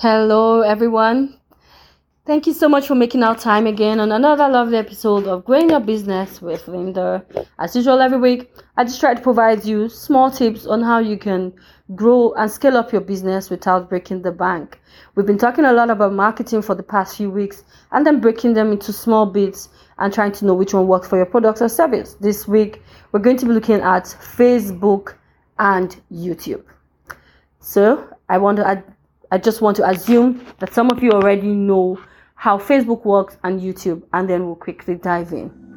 Hello, everyone. Thank you so much for making our time again on another lovely episode of Growing Your Business with Linda. As usual, every week, I just try to provide you small tips on how you can grow and scale up your business without breaking the bank. We've been talking a lot about marketing for the past few weeks and then breaking them into small bits and trying to know which one works for your product or service. This week, we're going to be looking at Facebook and YouTube. So, I want to I just want to assume that some of you already know how Facebook works and YouTube, and then we'll quickly dive in.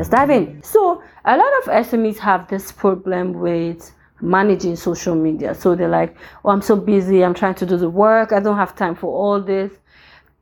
Let's dive in. So, a lot of SMEs have this problem with managing social media. So they're like, oh, I'm so busy. I'm trying to do the work. I don't have time for all this.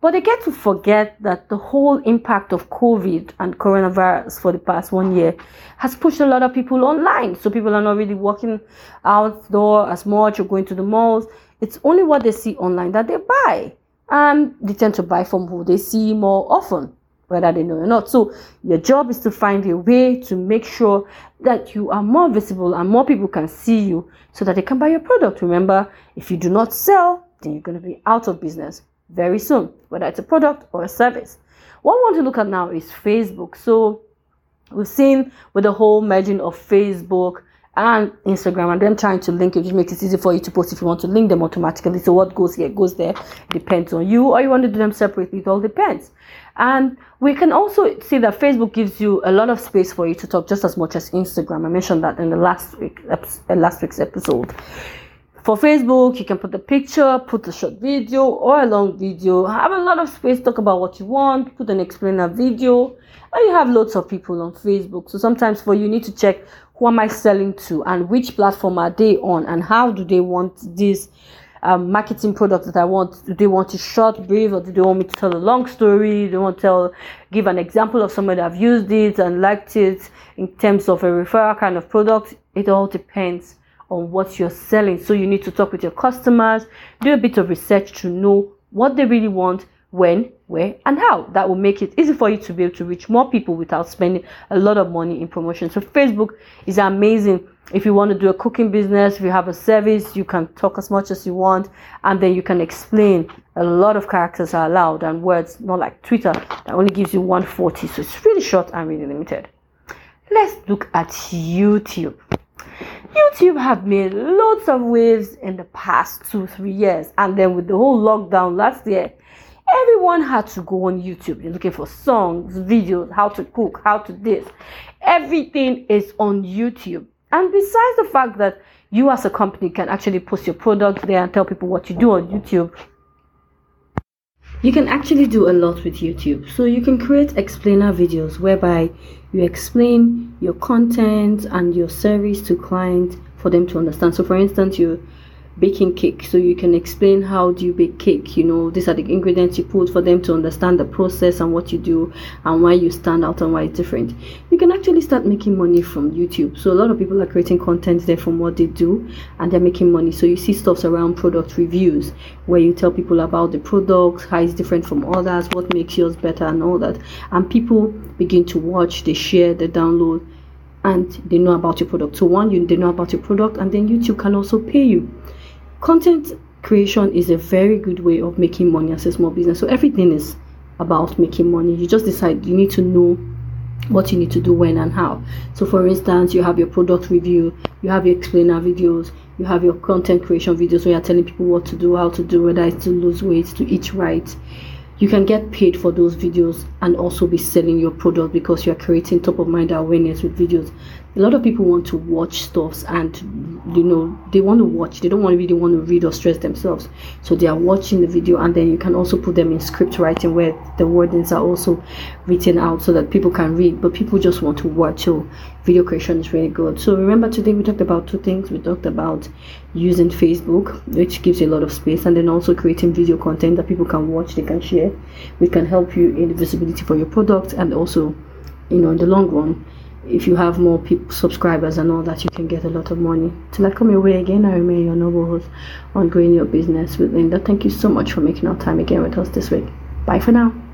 But they get to forget that the whole impact of COVID and coronavirus for the past one year has pushed a lot of people online. So people are not really walking outdoor as much or going to the malls. It's only what they see online that they buy. And they tend to buy from who they see more often whether they know or not. So your job is to find a way to make sure that you are more visible and more people can see you so that they can buy your product. Remember, if you do not sell, then you're going to be out of business very soon, whether it's a product or a service. What we want to look at now is Facebook. So we've seen with the whole merging of Facebook and Instagram and them trying to link it, which makes it easy for you to post if you want to link them automatically. So what goes here goes there. Depends on you, or you want to do them separately. It all depends. And we can also see that Facebook gives you a lot of space for you to talk just as much as Instagram. I mentioned that in the last week uh, last week's episode. For Facebook, you can put a picture, put a short video or a long video, have a lot of space, talk about what you want, put an explainer video, and you have lots of people on Facebook. So sometimes for you, you need to check who am I selling to and which platform are they on and how do they want this um, marketing product that I want? Do they want a short, brief, or do they want me to tell a long story? Do they want to tell, give an example of somebody that have used it and liked it in terms of a referral kind of product? It all depends on what you're selling. So you need to talk with your customers, do a bit of research to know what they really want when, where, and how. That will make it easy for you to be able to reach more people without spending a lot of money in promotion. So, Facebook is amazing. If you want to do a cooking business, if you have a service, you can talk as much as you want, and then you can explain. A lot of characters are allowed and words, not like Twitter that only gives you 140. So, it's really short and really limited. Let's look at YouTube. YouTube have made lots of waves in the past two, three years, and then with the whole lockdown last year, Everyone had to go on YouTube. You're looking for songs, videos, how to cook, how to this. Everything is on YouTube. And besides the fact that you as a company can actually post your product there and tell people what you do on YouTube, you can actually do a lot with YouTube. So you can create explainer videos whereby you explain your content and your service to clients for them to understand. So for instance, you baking cake so you can explain how do you bake cake you know. These are the ingredients you put for them to understand the process and what you do and why you stand out and why it's different. You can actually start making money from youtube. So a lot of people are creating content there from what they do and they're making money. So you see stuff around product reviews where you tell people about the products how it's different from others what makes yours better and all that. And people begin to watch they share they download and they know about your product. So one you they know about your product and then youtube can also pay you content creation is a very good way of making money as a small business. So everything is about making money. You just decide you need to know what you need to do when and how. So for instance, you have your product review, you have your explainer videos, you have your content creation videos where you're telling people what to do, how to do, whether it's to lose weight, to eat right you can get paid for those videos and also be selling your product because you're creating top of mind awareness with videos a lot of people want to watch stuffs and you know they want to watch they don't want really want to read or stress themselves. So they are watching the video and then you can also put them in script writing where the wordings are also written out so that people can read but people just want to watch. So video creation is really good. So remember today we talked about two things. We talked about using facebook which gives you a lot of space and then also creating video content that people can watch they can share we can help you in the visibility for your product and also you know in the long run if you have more people subscribers and all that you can get a lot of money. Till i come your way again i remain your noble host on growing your business with linda. Thank you so much for making our time again with us this week. Bye for now